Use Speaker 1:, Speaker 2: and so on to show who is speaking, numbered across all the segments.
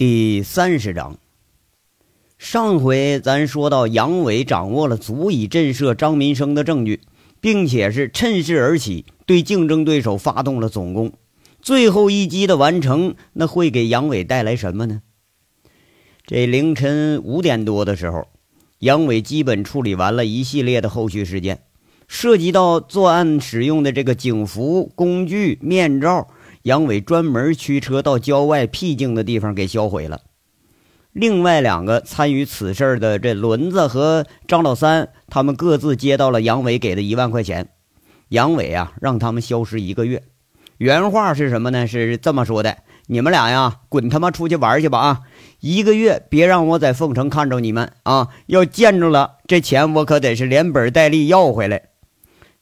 Speaker 1: 第三十章，上回咱说到，杨伟掌握了足以震慑张民生的证据，并且是趁势而起，对竞争对手发动了总攻。最后一击的完成，那会给杨伟带来什么呢？这凌晨五点多的时候，杨伟基本处理完了一系列的后续事件，涉及到作案使用的这个警服、工具、面罩。杨伟专门驱车到郊外僻静的地方给销毁了。另外两个参与此事的这轮子和张老三，他们各自接到了杨伟给的一万块钱。杨伟啊，让他们消失一个月。原话是什么呢？是这么说的：“你们俩呀，滚他妈出去玩去吧！啊，一个月别让我在凤城看着你们啊！要见着了，这钱我可得是连本带利要回来。”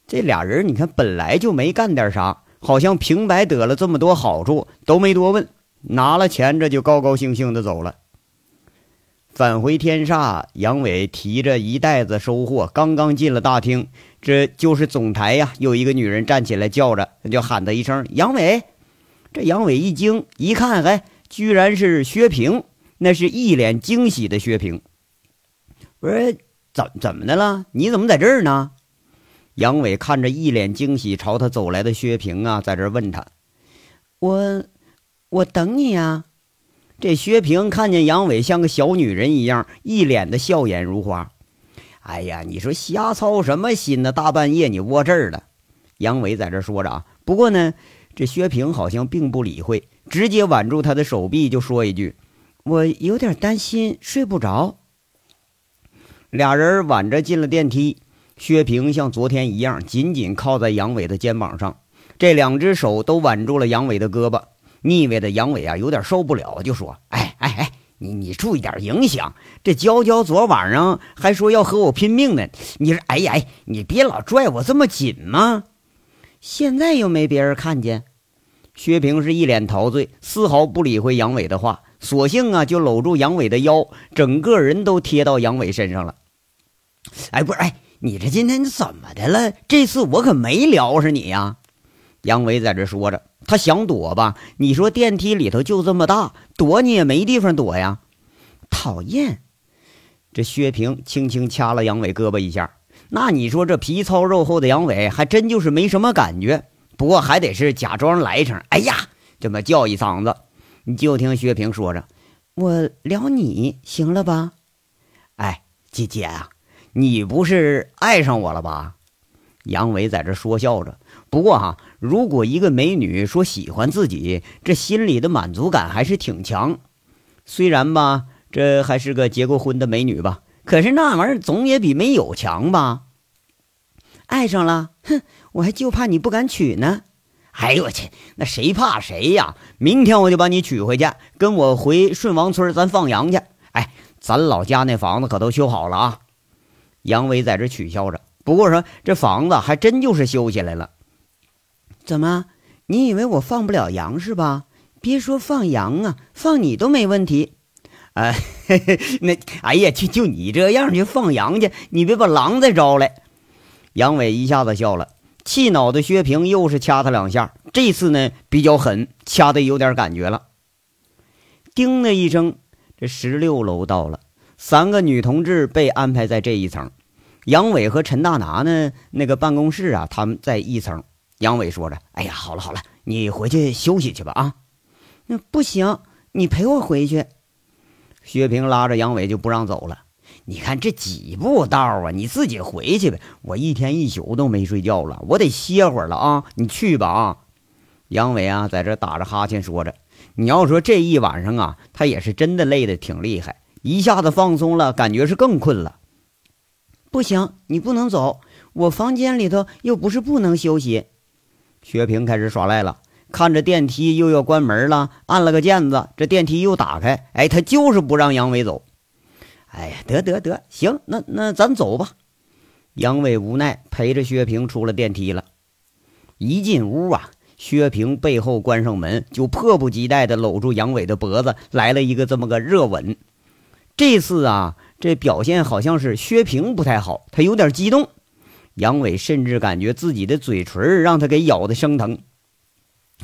Speaker 1: 这俩人，你看本来就没干点啥。好像平白得了这么多好处，都没多问，拿了钱这就高高兴兴的走了。返回天煞，杨伟提着一袋子收获，刚刚进了大厅，这就是总台呀。有一个女人站起来叫着，就喊他一声“杨伟”。这杨伟一惊，一看，哎，居然是薛平，那是一脸惊喜的薛平。我说：“怎怎么的了？你怎么在这儿呢？”杨伟看着一脸惊喜朝他走来的薛平啊，在这问他：“我，我等你呀。”这薛平看见杨伟像个小女人一样，一脸的笑颜如花。哎呀，你说瞎操什么心呢？大半夜你窝这儿了。杨伟在这说着啊，不过呢，这薛平好像并不理会，直接挽住他的手臂就说一句：“我有点担心，睡不着。”俩人挽着进了电梯。薛平像昨天一样，紧紧靠在杨伟的肩膀上，这两只手都挽住了杨伟的胳膊。腻歪的杨伟啊，有点受不了，就说：“哎哎哎，你你注意点影响。这娇娇昨晚上还说要和我拼命呢。你说，哎呀哎，你别老拽我这么紧嘛。现在又没别人看见。”薛平是一脸陶醉，丝毫不理会杨伟的话，索性啊就搂住杨伟的腰，整个人都贴到杨伟身上了。哎，不是哎。你这今天怎么的了？这次我可没撩上你呀！杨伟在这说着，他想躲吧？你说电梯里头就这么大，躲你也没地方躲呀！讨厌！这薛平轻轻掐了杨伟胳膊一下，那你说这皮糙肉厚的杨伟还真就是没什么感觉，不过还得是假装来一声：“哎呀！”这么叫一嗓子。你就听薛平说着：“我撩你行了吧？”哎，姐姐啊！你不是爱上我了吧？杨伟在这说笑着。不过哈，如果一个美女说喜欢自己，这心里的满足感还是挺强。虽然吧，这还是个结过婚的美女吧，可是那玩意儿总也比没有强吧。爱上了，哼，我还就怕你不敢娶呢。哎呦我去，那谁怕谁呀？明天我就把你娶回去，跟我回顺王村，咱放羊去。哎，咱老家那房子可都修好了啊。杨伟在这取笑着，不过说这房子还真就是修起来了。怎么，你以为我放不了羊是吧？别说放羊啊，放你都没问题。哎，那哎呀，就就你这样去放羊去，你别把狼再招来。杨伟一下子笑了，气恼的薛平又是掐他两下，这次呢比较狠，掐的有点感觉了。叮的一声，这十六楼到了。三个女同志被安排在这一层，杨伟和陈大拿呢？那个办公室啊，他们在一层。杨伟说着：“哎呀，好了好了，你回去休息去吧啊。”那不行，你陪我回去。薛平拉着杨伟就不让走了。你看这几步道啊，你自己回去呗。我一天一宿都没睡觉了，我得歇会儿了啊。你去吧啊。杨伟啊，在这打着哈欠说着：“你要说这一晚上啊，他也是真的累得挺厉害。”一下子放松了，感觉是更困了。不行，你不能走，我房间里头又不是不能休息。薛平开始耍赖了，看着电梯又要关门了，按了个键子，这电梯又打开。哎，他就是不让杨伟走。哎呀，得得得，行，那那咱走吧。杨伟无奈陪着薛平出了电梯了。一进屋啊，薛平背后关上门，就迫不及待地搂住杨伟的脖子，来了一个这么个热吻。这次啊，这表现好像是薛平不太好，他有点激动。杨伟甚至感觉自己的嘴唇让他给咬的生疼。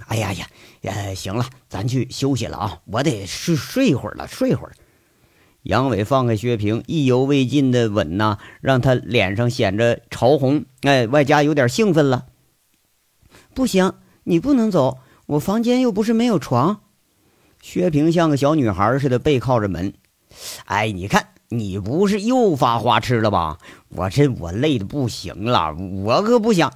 Speaker 1: 哎呀呀，呃，行了，咱去休息了啊，我得睡睡一会儿了，睡会儿。杨伟放开薛平，意犹未尽的吻呐，让他脸上显着潮红，哎，外加有点兴奋了。
Speaker 2: 不行，你不能走，我房间又不是没有床。
Speaker 1: 薛平像个小女孩似的背靠着门。哎，你看，你不是又发花痴了吧？我这我累的不行了，我可不想。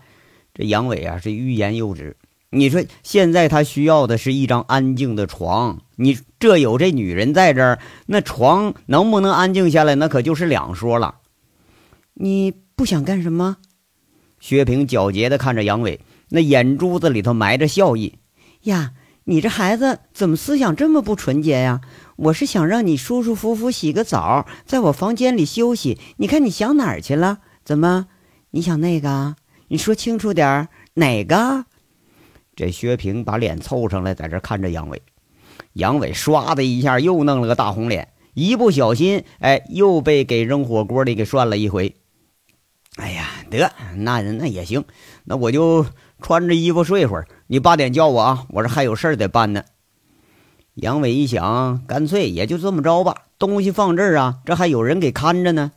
Speaker 1: 这杨伟啊，是欲言又止。你说现在他需要的是一张安静的床，你这有这女人在这儿，那床能不能安静下来，那可就是两说了。
Speaker 2: 你不想干什么？
Speaker 1: 薛平皎洁的看着杨伟，那眼珠子里头埋着笑意。
Speaker 2: 呀，你这孩子怎么思想这么不纯洁呀？我是想让你舒舒服服洗个澡，在我房间里休息。你看你想哪儿去了？怎么？你想那个？你说清楚点，哪个？
Speaker 1: 这薛平把脸凑上来，在这看着杨伟。杨伟唰的一下又弄了个大红脸，一不小心，哎，又被给扔火锅里给涮了一回。哎呀，得，那那也行，那我就穿着衣服睡会儿。你八点叫我啊，我这还有事儿得办呢。杨伟一想，干脆也就这么着吧，东西放这儿啊，这还有人给看着呢。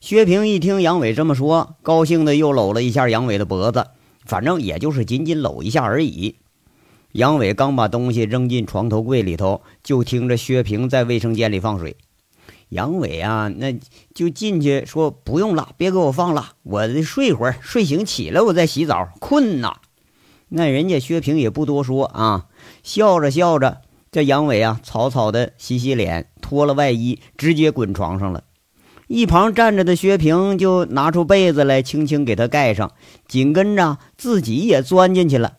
Speaker 1: 薛平一听杨伟这么说，高兴的又搂了一下杨伟的脖子。反正也就是紧紧搂一下而已。杨伟刚把东西扔进床头柜里头，就听着薛平在卫生间里放水。杨伟啊，那就进去说：“不用了，别给我放了，我睡会儿，睡醒起来我再洗澡，困呐。”那人家薛平也不多说啊，笑着笑着，这杨伟啊，草草的洗洗脸，脱了外衣，直接滚床上了。一旁站着的薛平就拿出被子来，轻轻给他盖上，紧跟着自己也钻进去了。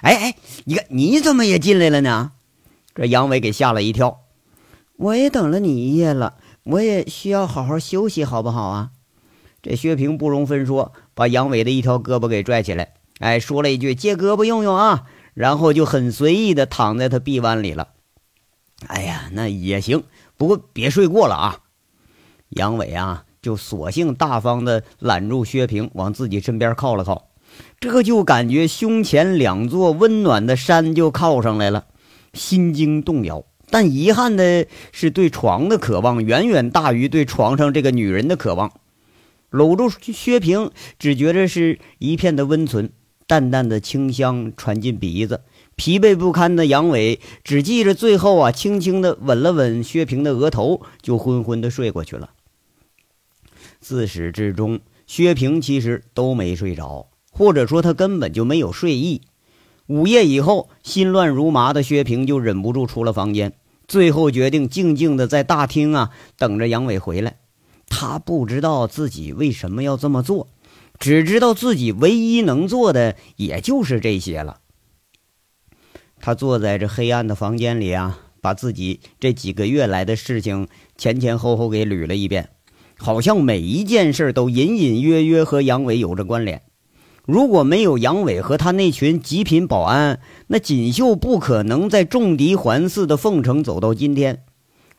Speaker 1: 哎哎，你看你怎么也进来了呢？这杨伟给吓了一跳。
Speaker 2: 我也等了你一夜了，我也需要好好休息，好不好啊？
Speaker 1: 这薛平不容分说，把杨伟的一条胳膊给拽起来，哎，说了一句“借胳膊用用啊”，然后就很随意的躺在他臂弯里了。哎呀，那也行，不过别睡过了啊。杨伟啊，就索性大方的揽住薛平，往自己身边靠了靠，这就感觉胸前两座温暖的山就靠上来了，心惊动摇。但遗憾的是，对床的渴望远远大于对床上这个女人的渴望。搂住薛平，只觉着是一片的温存，淡淡的清香传进鼻子。疲惫不堪的杨伟只记着最后啊，轻轻的吻了吻薛平的额头，就昏昏的睡过去了。自始至终，薛平其实都没睡着，或者说他根本就没有睡意。午夜以后，心乱如麻的薛平就忍不住出了房间，最后决定静静的在大厅啊等着杨伟回来。他不知道自己为什么要这么做，只知道自己唯一能做的也就是这些了。他坐在这黑暗的房间里啊，把自己这几个月来的事情前前后后给捋了一遍。好像每一件事都隐隐约约和杨伟有着关联。如果没有杨伟和他那群极品保安，那锦绣不可能在重敌环伺的凤城走到今天。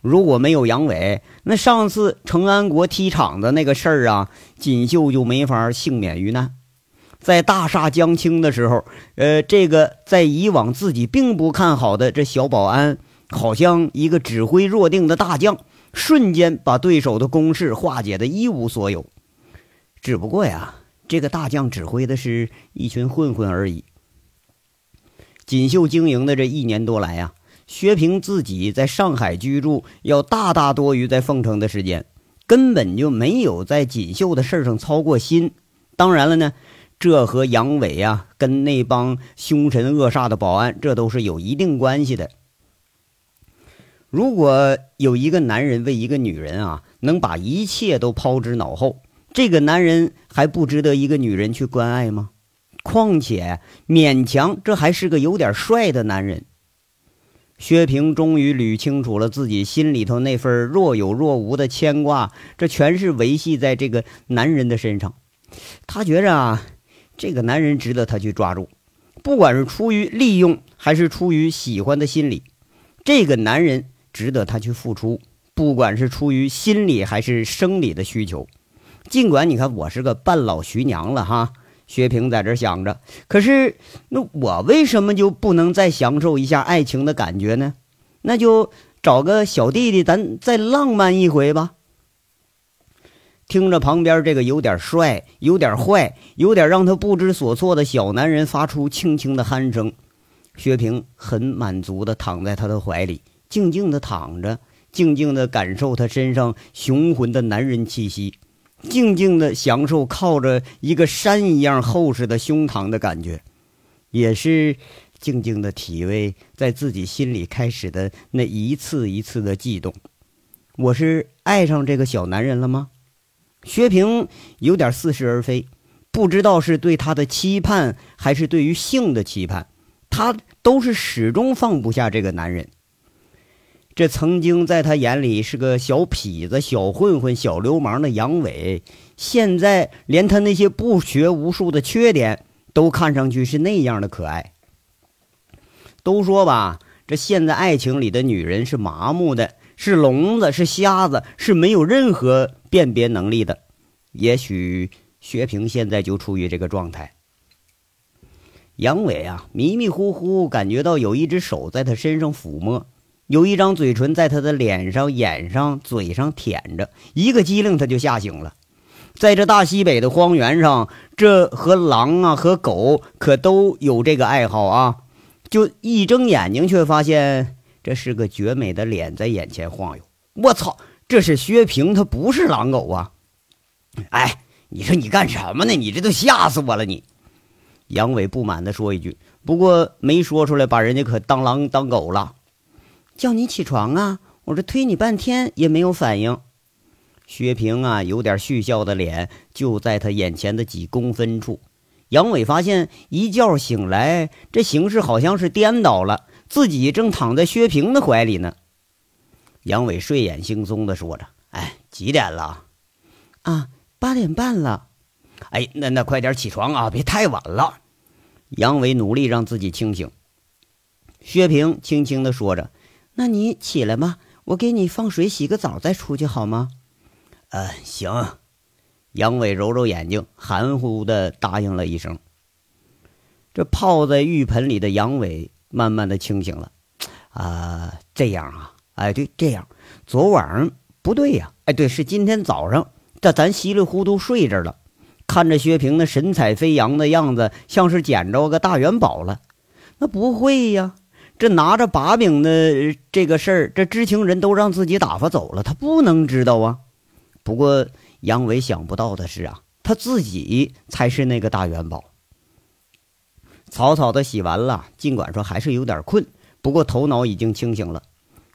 Speaker 1: 如果没有杨伟，那上次成安国踢场的那个事儿啊，锦绣就没法幸免于难。在大厦将倾的时候，呃，这个在以往自己并不看好的这小保安，好像一个指挥若定的大将。瞬间把对手的攻势化解的一无所有，只不过呀，这个大将指挥的是一群混混而已。锦绣经营的这一年多来呀，薛平自己在上海居住要大大多于在凤城的时间，根本就没有在锦绣的事上操过心。当然了呢，这和杨伟啊跟那帮凶神恶煞的保安，这都是有一定关系的。如果有一个男人为一个女人啊，能把一切都抛之脑后，这个男人还不值得一个女人去关爱吗？况且勉强这还是个有点帅的男人。薛平终于捋清楚了自己心里头那份若有若无的牵挂，这全是维系在这个男人的身上。他觉着啊，这个男人值得他去抓住，不管是出于利用还是出于喜欢的心理，这个男人。值得他去付出，不管是出于心理还是生理的需求。尽管你看我是个半老徐娘了哈，薛平在这想着。可是，那我为什么就不能再享受一下爱情的感觉呢？那就找个小弟弟，咱再浪漫一回吧。听着旁边这个有点帅、有点坏、有点让他不知所措的小男人发出轻轻的鼾声，薛平很满足的躺在他的怀里，静静的躺着，静静的感受他身上雄浑的男人气息，静静的享受靠着一个山一样厚实的胸膛的感觉，也是静静的体味在自己心里开始的那一次一次的悸动。我是爱上这个小男人了吗？薛平有点似是而非，不知道是对他的期盼，还是对于性的期盼，他都是始终放不下这个男人。这曾经在他眼里是个小痞子、小混混、小流氓的杨伟，现在连他那些不学无术的缺点都看上去是那样的可爱。都说吧，这现在爱情里的女人是麻木的。是聋子，是瞎子，是没有任何辨别能力的。也许薛平现在就处于这个状态。杨伟啊，迷迷糊糊感觉到有一只手在他身上抚摸，有一张嘴唇在他的脸上、眼上、嘴上舔着，一个机灵他就吓醒了。在这大西北的荒原上，这和狼啊和狗可都有这个爱好啊。就一睁眼睛，却发现。这是个绝美的脸在眼前晃悠，我操！这是薛平，他不是狼狗啊！哎，你说你干什么呢？你这都吓死我了！你，杨伟不满地说一句，不过没说出来，把人家可当狼当狗了。
Speaker 2: 叫你起床啊！我这推你半天也没有反应。
Speaker 1: 薛平啊，有点续笑的脸就在他眼前的几公分处。杨伟发现一觉醒来，这形势好像是颠倒了。自己正躺在薛平的怀里呢，杨伟睡眼惺忪的说着：“哎，几点了？
Speaker 2: 啊，八点半了。
Speaker 1: 哎，那那快点起床啊，别太晚了。”杨伟努力让自己清醒。薛平轻轻的说着：“
Speaker 2: 那你起来吧，我给你放水洗个澡再出去好吗？”“
Speaker 1: 呃，行。”杨伟揉揉眼睛，含糊的答应了一声。这泡在浴盆里的杨伟。慢慢的清醒了，啊，这样啊，哎，对，这样，昨晚上不对呀，哎，对，是今天早上，这咱稀里糊涂睡着了，看着薛平那神采飞扬的样子，像是捡着个大元宝了。那不会呀，这拿着把柄的这个事儿，这知情人都让自己打发走了，他不能知道啊。不过杨伟想不到的是啊，他自己才是那个大元宝。草草的洗完了，尽管说还是有点困，不过头脑已经清醒了。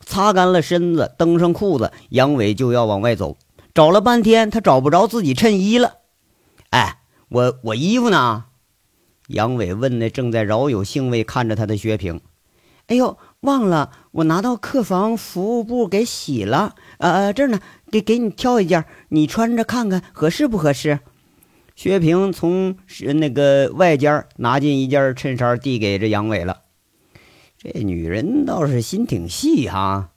Speaker 1: 擦干了身子，蹬上裤子，杨伟就要往外走。找了半天，他找不着自己衬衣了。哎，我我衣服呢？杨伟问那正在饶有兴味看着他的薛平。
Speaker 2: 哎呦，忘了，我拿到客房服务部给洗了。呃，这儿呢，给给你挑一件，你穿着看看合适不合适。
Speaker 1: 薛平从是那个外间拿进一件衬衫，递给这杨伟了。这女人倒是心挺细哈。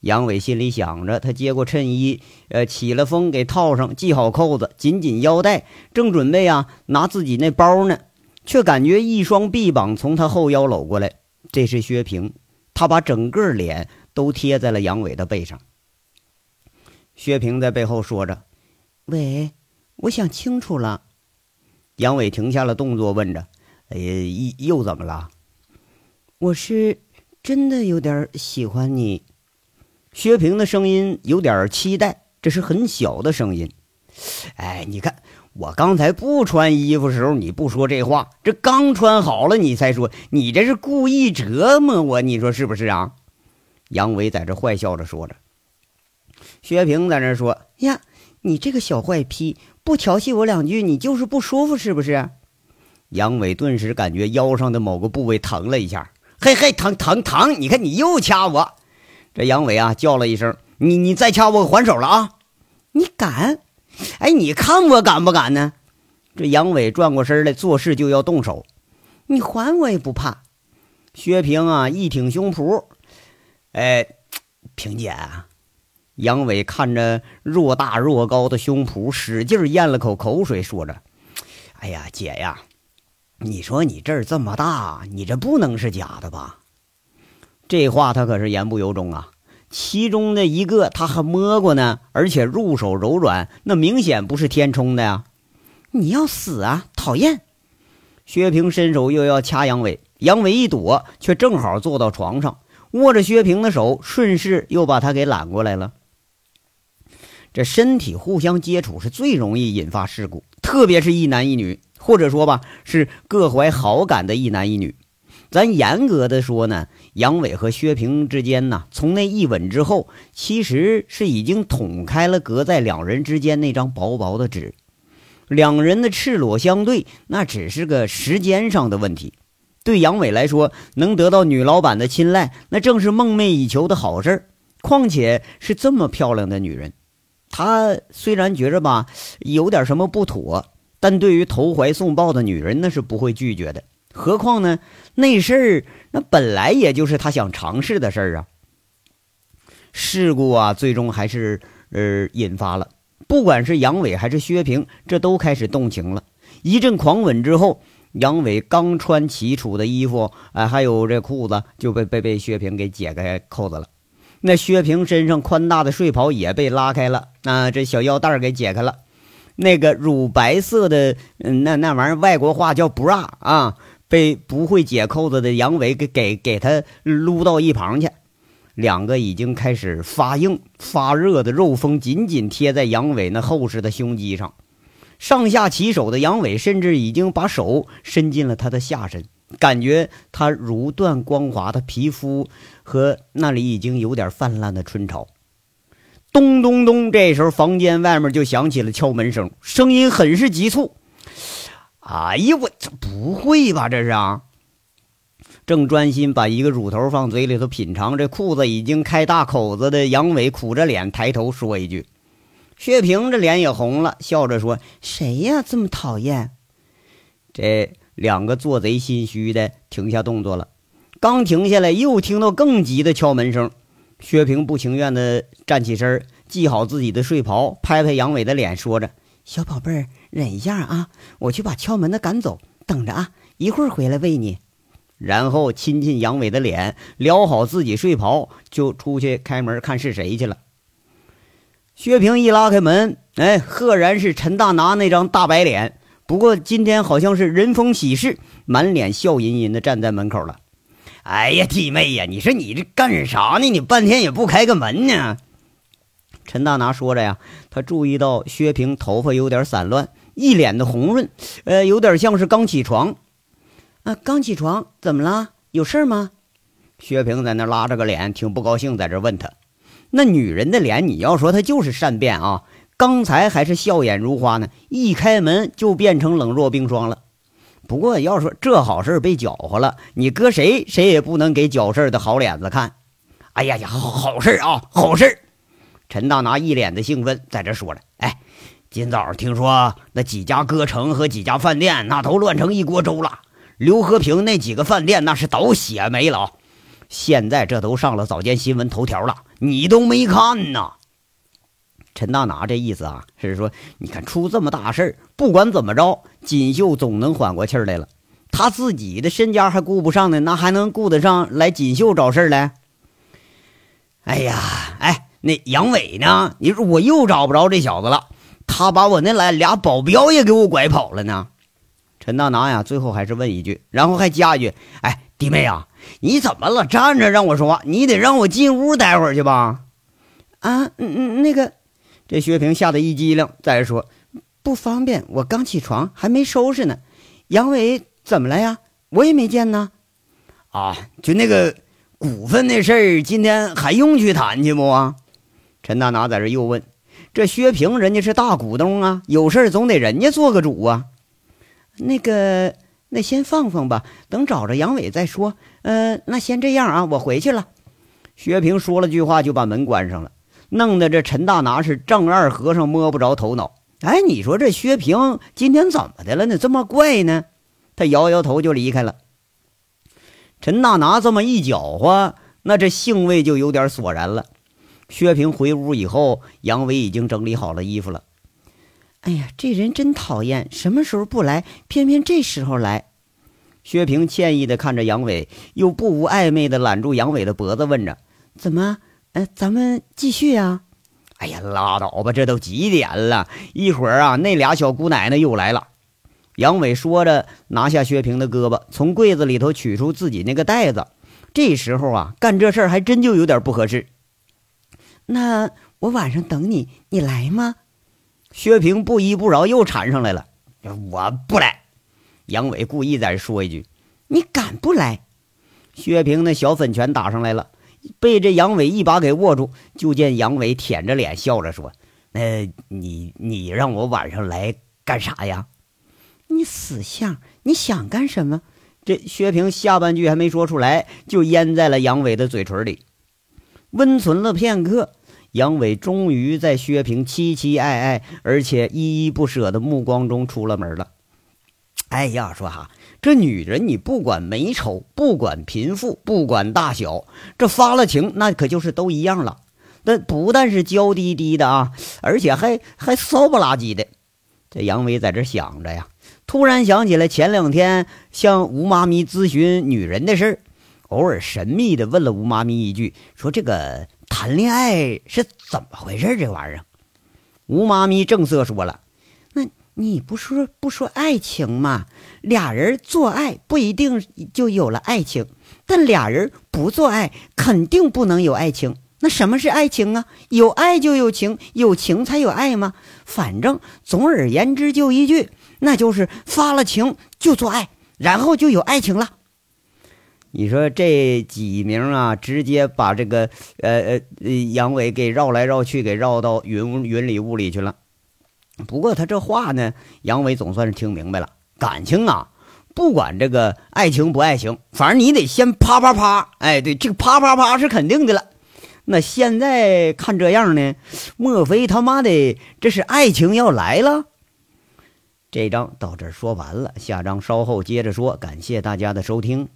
Speaker 1: 杨伟心里想着，他接过衬衣，呃，起了风给套上，系好扣子，紧紧腰带，正准备啊拿自己那包呢，却感觉一双臂膀从他后腰搂过来。这是薛平，他把整个脸都贴在了杨伟的背上。薛平在背后说着：“
Speaker 2: 伟。”我想清楚了，
Speaker 1: 杨伟停下了动作，问着：“哎，又又怎么了？”
Speaker 2: 我是真的有点喜欢你。
Speaker 1: 薛平的声音有点期待，这是很小的声音。哎，你看，我刚才不穿衣服时候你不说这话，这刚穿好了你才说，你这是故意折磨我，你说是不是啊？杨伟在这坏笑着说着。薛平在那说：“
Speaker 2: 呀，你这个小坏批！”不调戏我两句，你就是不舒服是不是？
Speaker 1: 杨伟顿时感觉腰上的某个部位疼了一下，嘿嘿，疼疼疼！你看你又掐我，这杨伟啊叫了一声：“你你再掐我，还手了啊！”
Speaker 2: 你敢？
Speaker 1: 哎，你看我敢不敢呢？这杨伟转过身来，做事就要动手。
Speaker 2: 你还我也不怕。
Speaker 1: 薛平啊一挺胸脯，哎，平姐啊。杨伟看着若大若高的胸脯，使劲咽了口口水，说着：“哎呀，姐呀，你说你这儿这么大，你这不能是假的吧？这话他可是言不由衷啊。其中的一个他还摸过呢，而且入手柔软，那明显不是填充的呀！
Speaker 2: 你要死啊！讨厌！
Speaker 1: 薛平伸手又要掐杨伟，杨伟一躲，却正好坐到床上，握着薛平的手，顺势又把他给揽过来了。这身体互相接触是最容易引发事故，特别是一男一女，或者说吧，是各怀好感的一男一女。咱严格的说呢，杨伟和薛平之间呢，从那一吻之后，其实是已经捅开了隔在两人之间那张薄薄的纸。两人的赤裸相对，那只是个时间上的问题。对杨伟来说，能得到女老板的青睐，那正是梦寐以求的好事儿。况且是这么漂亮的女人，他虽然觉着吧有点什么不妥，但对于投怀送抱的女人，那是不会拒绝的。何况呢？那事儿那本来也就是他想尝试的事儿啊。事故啊，最终还是呃引发了。不管是杨伟还是薛平，这都开始动情了。一阵狂吻之后，杨伟刚穿齐楚的衣服，哎，还有这裤子就被被被薛平给解开扣子了。那薛平身上宽大的睡袍也被拉开了，那这小腰带给解开了。那个乳白色的，那那玩意儿外国话叫 bra 啊。被不会解扣子的杨伟给给给他撸到一旁去，两个已经开始发硬发热的肉峰紧紧贴在杨伟那厚实的胸肌上，上下其手的杨伟甚至已经把手伸进了他的下身，感觉他如缎光滑的皮肤和那里已经有点泛滥的春潮。咚咚咚，这时候房间外面就响起了敲门声，声音很是急促。哎呀，我这不会吧？这是啊！正专心把一个乳头放嘴里头品尝，这裤子已经开大口子的杨伟苦着脸抬头说一句：“薛平，这脸也红了，笑着说：‘
Speaker 2: 谁呀？这么讨厌？’
Speaker 1: 这两个做贼心虚的停下动作了，刚停下来，又听到更急的敲门声。薛平不情愿的站起身，系好自己的睡袍，拍拍杨伟的脸，说着：‘
Speaker 2: 小宝贝儿。’忍一下啊，我去把敲门的赶走。等着啊，一会儿回来喂你。
Speaker 1: 然后亲亲杨伟的脸，撩好自己睡袍，就出去开门看是谁去了。薛平一拉开门，哎，赫然是陈大拿那张大白脸。不过今天好像是人逢喜事，满脸笑吟吟的站在门口了。哎呀，弟妹呀，你说你这干啥呢？你半天也不开个门呢？陈大拿说着呀，他注意到薛平头发有点散乱。一脸的红润，呃，有点像是刚起床。
Speaker 2: 啊，刚起床，怎么了？有事吗？
Speaker 1: 薛平在那拉着个脸，挺不高兴，在这问他。那女人的脸，你要说她就是善变啊。刚才还是笑眼如花呢，一开门就变成冷若冰霜了。不过要说这好事被搅和了，你搁谁谁也不能给搅事的好脸子看。哎呀呀，好好事啊，好事！陈大拿一脸的兴奋，在这说着，哎。今早听说那几家歌城和几家饭店，那都乱成一锅粥了。刘和平那几个饭店那是倒血霉了，现在这都上了早间新闻头条了，你都没看呢。陈大拿这意思啊，是说你看出这么大事儿，不管怎么着，锦绣总能缓过气来了。他自己的身家还顾不上呢，那还能顾得上来锦绣找事儿来？哎呀，哎，那杨伟呢？你说我又找不着这小子了。他把我那来俩保镖也给我拐跑了呢，陈大拿呀，最后还是问一句，然后还加一句：“哎，弟妹啊，你怎么了？站着让我说话，你得让我进屋待会儿去吧？”
Speaker 2: 啊，嗯嗯，那个，
Speaker 1: 这薛平吓得一激灵，再说
Speaker 2: 不方便，我刚起床还没收拾呢。杨伟怎么了呀？我也没见呢。
Speaker 1: 啊，就那个股份那事儿，今天还用去谈去不？陈大拿在这又问。这薛平人家是大股东啊，有事总得人家做个主啊。
Speaker 2: 那个，那先放放吧，等找着杨伟再说。呃，那先这样啊，我回去了。
Speaker 1: 薛平说了句话，就把门关上了，弄得这陈大拿是丈二和尚摸不着头脑。哎，你说这薛平今天怎么的了呢？这么怪呢？他摇摇头就离开了。陈大拿这么一搅和，那这兴味就有点索然了。薛平回屋以后，杨伟已经整理好了衣服了。
Speaker 2: 哎呀，这人真讨厌，什么时候不来，偏偏这时候来。
Speaker 1: 薛平歉意的看着杨伟，又不无暧昧的揽住杨伟的脖子，问着：“
Speaker 2: 怎么？呃，咱们继续啊？”“
Speaker 1: 哎呀，拉倒吧，这都几点了？一会儿啊，那俩小姑奶奶又来了。”杨伟说着，拿下薛平的胳膊，从柜子里头取出自己那个袋子。这时候啊，干这事还真就有点不合适。
Speaker 2: 那我晚上等你，你来吗？
Speaker 1: 薛平不依不饶，又缠上来了。我不来。杨伟故意再说一句：“
Speaker 2: 你敢不来？”
Speaker 1: 薛平那小粉拳打上来了，被这杨伟一把给握住。就见杨伟舔着脸笑着说：“那你你让我晚上来干啥呀？”“
Speaker 2: 你死相，你想干什么？”
Speaker 1: 这薛平下半句还没说出来，就咽在了杨伟的嘴唇里。温存了片刻，杨伟终于在薛平凄凄爱爱而且依依不舍的目光中出了门了。哎呀，说哈，这女人你不管美丑，不管贫富，不管大小，这发了情，那可就是都一样了。那不但是娇滴滴的啊，而且还还骚不拉几的。这杨伟在这想着呀，突然想起来前两天向吴妈咪咨询女人的事儿，偶尔神秘的问了吴妈咪一句，说这个谈恋爱是怎么回事？这玩意儿，吴妈咪正色说了。
Speaker 2: 那你不说不说爱情吗？俩人做爱不一定就有了爱情，但俩人不做爱肯定不能有爱情。那什么是爱情啊？有爱就有情，有情才有爱吗？反正总而言之就一句，那就是发了情就做爱，然后就有爱情了。
Speaker 1: 你说这几名啊，直接把这个呃呃杨伟给绕来绕去，给绕到云云里雾里去了。不过他这话呢，杨伟总算是听明白了。感情啊，不管这个爱情不爱情，反正你得先啪啪啪。哎，对，这个啪啪啪是肯定的了。那现在看这样呢，莫非他妈的这是爱情要来了？这章到这儿说完了，下章稍后接着说。感谢大家的收听。